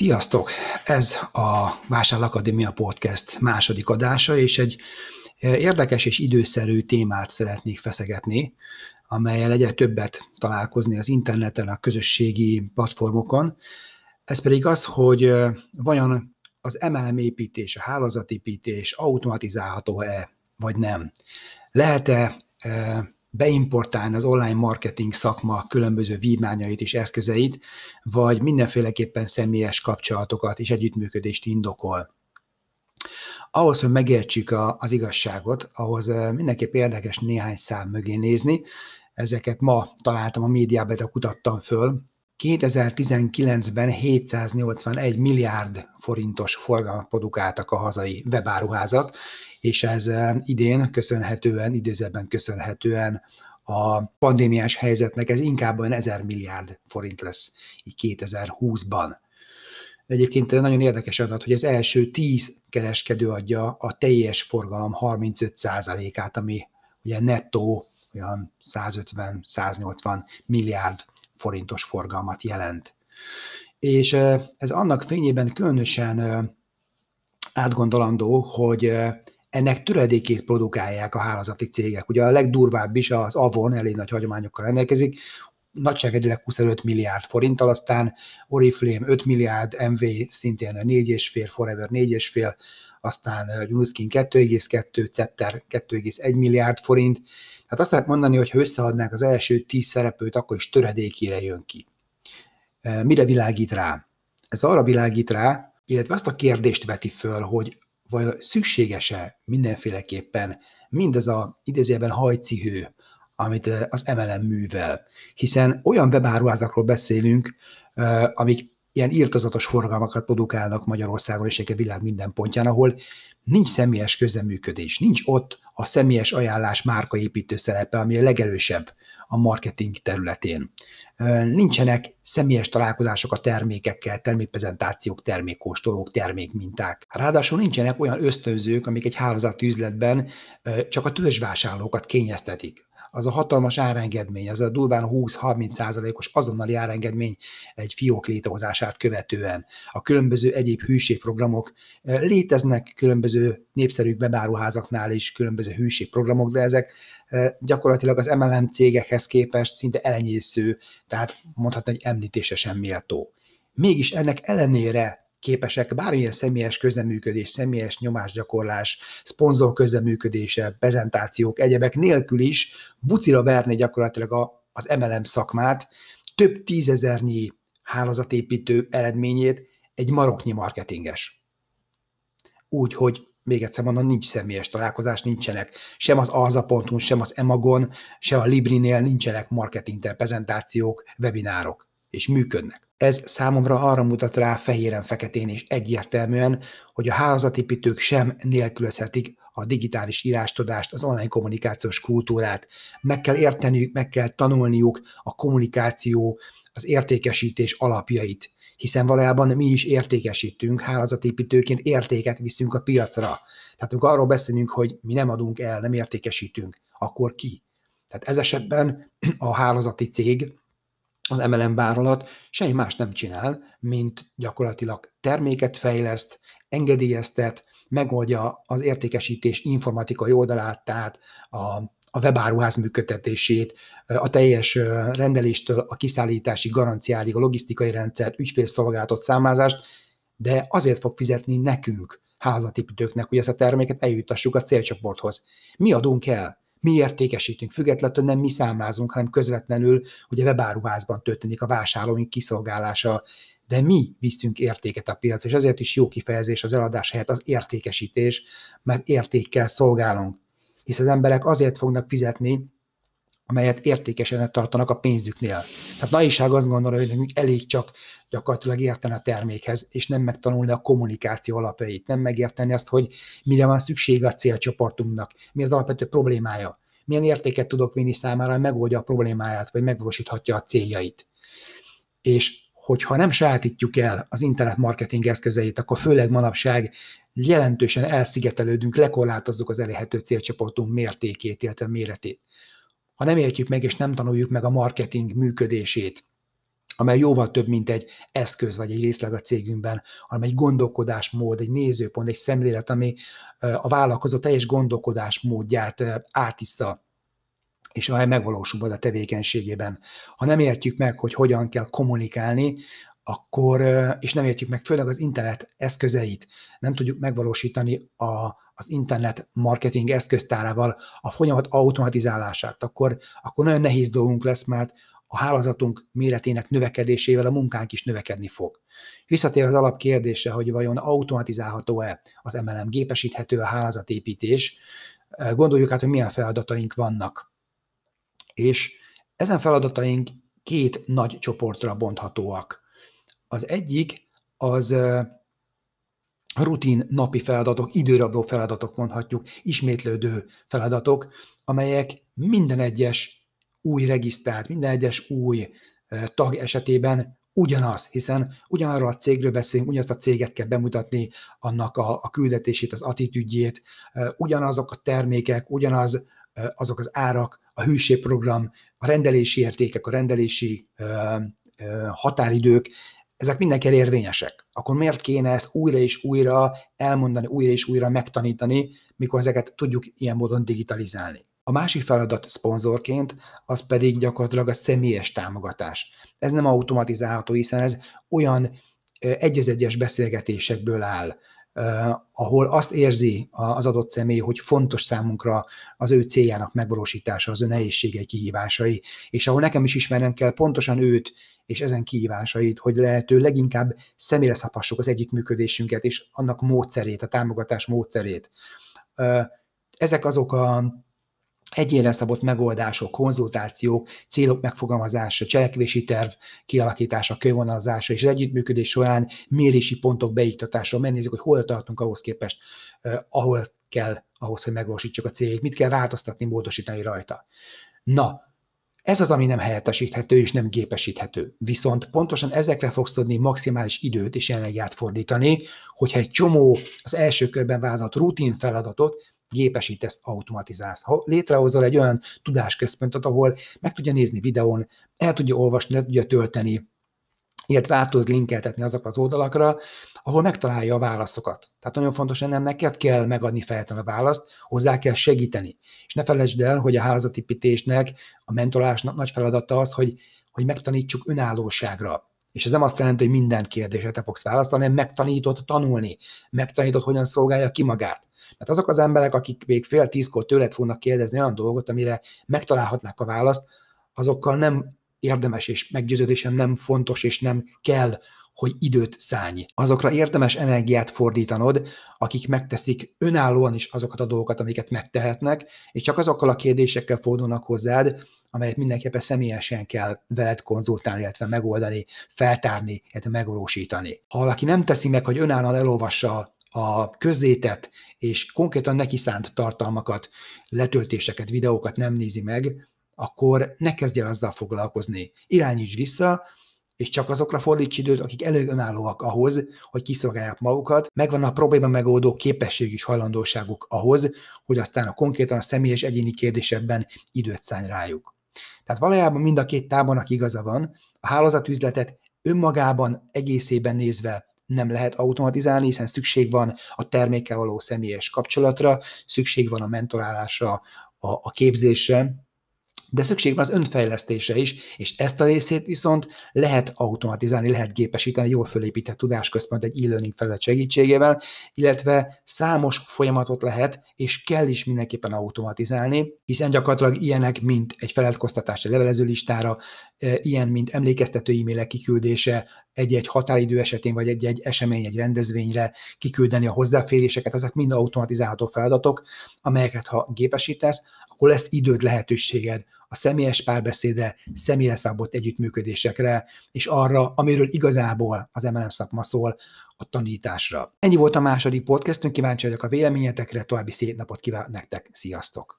Sziasztok! Ez a Vásárlakadémia Podcast második adása, és egy e, érdekes és időszerű témát szeretnék feszegetni, amelyel egyre többet találkozni az interneten, a közösségi platformokon. Ez pedig az, hogy e, vajon az MLM építés, a hálózatépítés automatizálható-e, vagy nem. Lehet-e e, beimportálni az online marketing szakma különböző vívmányait és eszközeit, vagy mindenféleképpen személyes kapcsolatokat és együttműködést indokol. Ahhoz, hogy megértsük a, az igazságot, ahhoz mindenképp érdekes néhány szám mögé nézni. Ezeket ma találtam a médiában, de kutattam föl. 2019-ben 781 milliárd forintos forgalmat produkáltak a hazai webáruházak, és ez idén köszönhetően, időzőben köszönhetően a pandémiás helyzetnek ez inkább olyan 1000 milliárd forint lesz így 2020-ban. Egyébként nagyon érdekes adat, hogy az első 10 kereskedő adja a teljes forgalom 35%-át, ami ugye nettó olyan 150-180 milliárd forintos forgalmat jelent. És ez annak fényében különösen átgondolandó, hogy ennek töredékét produkálják a hálózati cégek. Ugye a legdurvább is az Avon, elég nagy hagyományokkal rendelkezik, nagyságedileg 25 milliárd forinttal, aztán Oriflame 5 milliárd, MV szintén 4,5, Forever 4,5, aztán Junuskin 2,2, Cepter 2,1 milliárd forint. Tehát azt lehet mondani, hogy ha összeadnák az első 10 szereplőt, akkor is töredékére jön ki. Mire világít rá? Ez arra világít rá, illetve azt a kérdést veti föl, hogy vagy szükséges-e mindenféleképpen mindez a idézőjelben hajcihő, amit az MLM művel. Hiszen olyan webáruházakról beszélünk, amik ilyen írtazatos forgalmakat produkálnak Magyarországon és a világ minden pontján, ahol nincs személyes közeműködés, nincs ott a személyes ajánlás márkaépítő szerepe, ami a legerősebb a marketing területén. Nincsenek személyes találkozások a termékekkel, termékprezentációk, termékkóstolók, termékminták. Ráadásul nincsenek olyan ösztönzők, amik egy hálózati üzletben csak a törzsvásárlókat kényeztetik az a hatalmas árengedmény, az a durván 20-30 százalékos azonnali árengedmény egy fiók létrehozását követően. A különböző egyéb hűségprogramok léteznek különböző népszerű webáruházaknál is különböző hűségprogramok, de ezek gyakorlatilag az MLM cégekhez képest szinte elenyésző, tehát mondhatni, hogy említése sem méltó. Mégis ennek ellenére képesek bármilyen személyes közeműködés, személyes nyomásgyakorlás, szponzor közeműködése, prezentációk, egyebek nélkül is bucira verni gyakorlatilag a, az MLM szakmát, több tízezernyi hálózatépítő eredményét egy maroknyi marketinges. Úgy, hogy még egyszer mondom, nincs személyes találkozás, nincsenek sem az Alza.hu, sem az Emagon, sem a Librinél nincsenek marketing prezentációk, webinárok és működnek. Ez számomra arra mutat rá fehéren-feketén és egyértelműen, hogy a hálózatépítők sem nélkülözhetik a digitális írástudást, az online kommunikációs kultúrát. Meg kell érteniük, meg kell tanulniuk a kommunikáció, az értékesítés alapjait, hiszen valójában mi is értékesítünk, hálózatépítőként értéket viszünk a piacra. Tehát amikor arról beszélünk, hogy mi nem adunk el, nem értékesítünk, akkor ki? Tehát ez esetben a hálózati cég az MLM vállalat semmi más nem csinál, mint gyakorlatilag terméket fejleszt, engedélyeztet, megoldja az értékesítés informatikai oldalát, tehát a, a webáruház működtetését, a teljes rendeléstől a kiszállítási garanciáig, a logisztikai rendszert, ügyfélszolgálatot, számázást, de azért fog fizetni nekünk, házatépítőknek, hogy ezt a terméket eljutassuk a célcsoporthoz. Mi adunk el? mi értékesítünk, függetlenül nem mi számlázunk, hanem közvetlenül ugye webáruházban történik a vásárlóink kiszolgálása, de mi viszünk értéket a piac, és ezért is jó kifejezés az eladás helyett az értékesítés, mert értékkel szolgálunk. Hisz az emberek azért fognak fizetni, amelyet értékesen tartanak a pénzüknél. Tehát naiság azt gondolja, hogy nekünk elég csak gyakorlatilag érteni a termékhez, és nem megtanulni a kommunikáció alapjait, nem megérteni azt, hogy mire van szüksége a célcsoportunknak, mi az alapvető problémája, milyen értéket tudok vinni számára, hogy megoldja a problémáját, vagy megvalósíthatja a céljait. És hogyha nem sajátítjuk el az internet marketing eszközeit, akkor főleg manapság jelentősen elszigetelődünk, lekorlátozzuk az elérhető célcsoportunk mértékét, illetve méretét ha nem értjük meg és nem tanuljuk meg a marketing működését, amely jóval több, mint egy eszköz vagy egy részleg a cégünkben, hanem egy gondolkodásmód, egy nézőpont, egy szemlélet, ami a vállalkozó teljes gondolkodásmódját átissza és a megvalósul a tevékenységében. Ha nem értjük meg, hogy hogyan kell kommunikálni, akkor, és nem értjük meg főleg az internet eszközeit, nem tudjuk megvalósítani a, az internet marketing eszköztárával a folyamat automatizálását, akkor, akkor nagyon nehéz dolgunk lesz, mert a hálózatunk méretének növekedésével a munkánk is növekedni fog. Visszatér az alapkérdése, hogy vajon automatizálható-e az MLM, gépesíthető a hálózatépítés, gondoljuk át, hogy milyen feladataink vannak. És ezen feladataink két nagy csoportra bonthatóak. Az egyik az rutin napi feladatok, időrabló feladatok mondhatjuk, ismétlődő feladatok, amelyek minden egyes új regisztrált, minden egyes új tag esetében ugyanaz, hiszen ugyanarról a cégről beszélünk, ugyanazt a céget kell bemutatni, annak a, a küldetését, az attitűdjét, ugyanazok a termékek, ugyanaz azok az árak, a hűségprogram, a rendelési értékek, a rendelési határidők, ezek mindenki érvényesek. Akkor miért kéne ezt újra és újra elmondani, újra és újra megtanítani, mikor ezeket tudjuk ilyen módon digitalizálni? A másik feladat szponzorként, az pedig gyakorlatilag a személyes támogatás. Ez nem automatizálható, hiszen ez olyan egyes-egyes beszélgetésekből áll, ahol azt érzi az adott személy, hogy fontos számunkra az ő céljának megvalósítása, az ő nehézségei, kihívásai, és ahol nekem is ismernem kell pontosan őt és ezen kihívásait, hogy lehető leginkább személyre szapassuk az együttműködésünket és annak módszerét, a támogatás módszerét. Ezek azok a egyénre szabott megoldások, konzultációk, célok megfogalmazása, cselekvési terv kialakítása, kövonalzása és az együttműködés során mérési pontok beiktatása, megnézzük, hogy hol tartunk ahhoz képest, eh, ahol kell ahhoz, hogy megvalósítsuk a célt, mit kell változtatni, módosítani rajta. Na, ez az, ami nem helyettesíthető és nem gépesíthető. Viszont pontosan ezekre fogsz tudni maximális időt és energiát fordítani, hogyha egy csomó az első körben vázolt rutin feladatot gépesítesz, automatizálsz. Ha létrehozol egy olyan tudásközpontot, ahol meg tudja nézni videón, el tudja olvasni, le tudja tölteni, illetve át tudod linkeltetni azok az oldalakra, ahol megtalálja a válaszokat. Tehát nagyon fontos, hogy nem neked kell megadni feltétlenül a választ, hozzá kell segíteni. És ne felejtsd el, hogy a házatépítésnek, a mentorálásnak nagy feladata az, hogy, hogy megtanítsuk önállóságra. És ez nem azt jelenti, hogy minden kérdésre te fogsz választani, hanem megtanítod tanulni, megtanítod, hogyan szolgálja ki magát. Mert azok az emberek, akik még fél tízkor tőled fognak kérdezni olyan dolgot, amire megtalálhatnák a választ, azokkal nem érdemes és meggyőződésem nem fontos és nem kell, hogy időt szállj. Azokra érdemes energiát fordítanod, akik megteszik önállóan is azokat a dolgokat, amiket megtehetnek, és csak azokkal a kérdésekkel fordulnak hozzád, amelyet mindenképpen személyesen kell veled konzultálni, illetve megoldani, feltárni, illetve megvalósítani. Ha valaki nem teszi meg, hogy önállóan elolvassa a közzétett és konkrétan neki szánt tartalmakat, letöltéseket, videókat nem nézi meg, akkor ne kezdj el azzal foglalkozni. Irányíts vissza, és csak azokra fordíts időt, akik elég önállóak ahhoz, hogy kiszolgálják magukat, megvan a probléma megoldó képesség és hajlandóságuk ahhoz, hogy aztán a konkrétan a személyes egyéni kérdésekben időt szállj rájuk. Tehát valójában mind a két tábornak igaza van, a hálózatüzletet önmagában egészében nézve nem lehet automatizálni, hiszen szükség van a termékkel való személyes kapcsolatra, szükség van a mentorálásra, a, a képzésre, de szükség van az önfejlesztése is, és ezt a részét viszont lehet automatizálni, lehet gépesíteni, jól fölépített tudásközpont egy e-learning felület segítségével, illetve számos folyamatot lehet, és kell is mindenképpen automatizálni, hiszen gyakorlatilag ilyenek, mint egy feladkoztatás egy levelező listára, e, ilyen, mint emlékeztető e-mailek kiküldése, egy-egy határidő esetén, vagy egy-egy esemény, egy rendezvényre kiküldeni a hozzáféréseket, ezek mind automatizálható feladatok, amelyeket ha gépesítesz, akkor lesz időd, lehetőséged a személyes párbeszédre, személyre szabott együttműködésekre, és arra, amiről igazából az MLM szakma szól, a tanításra. Ennyi volt a második podcastünk, kíváncsi vagyok a véleményetekre, további szép napot kívánok nektek, sziasztok!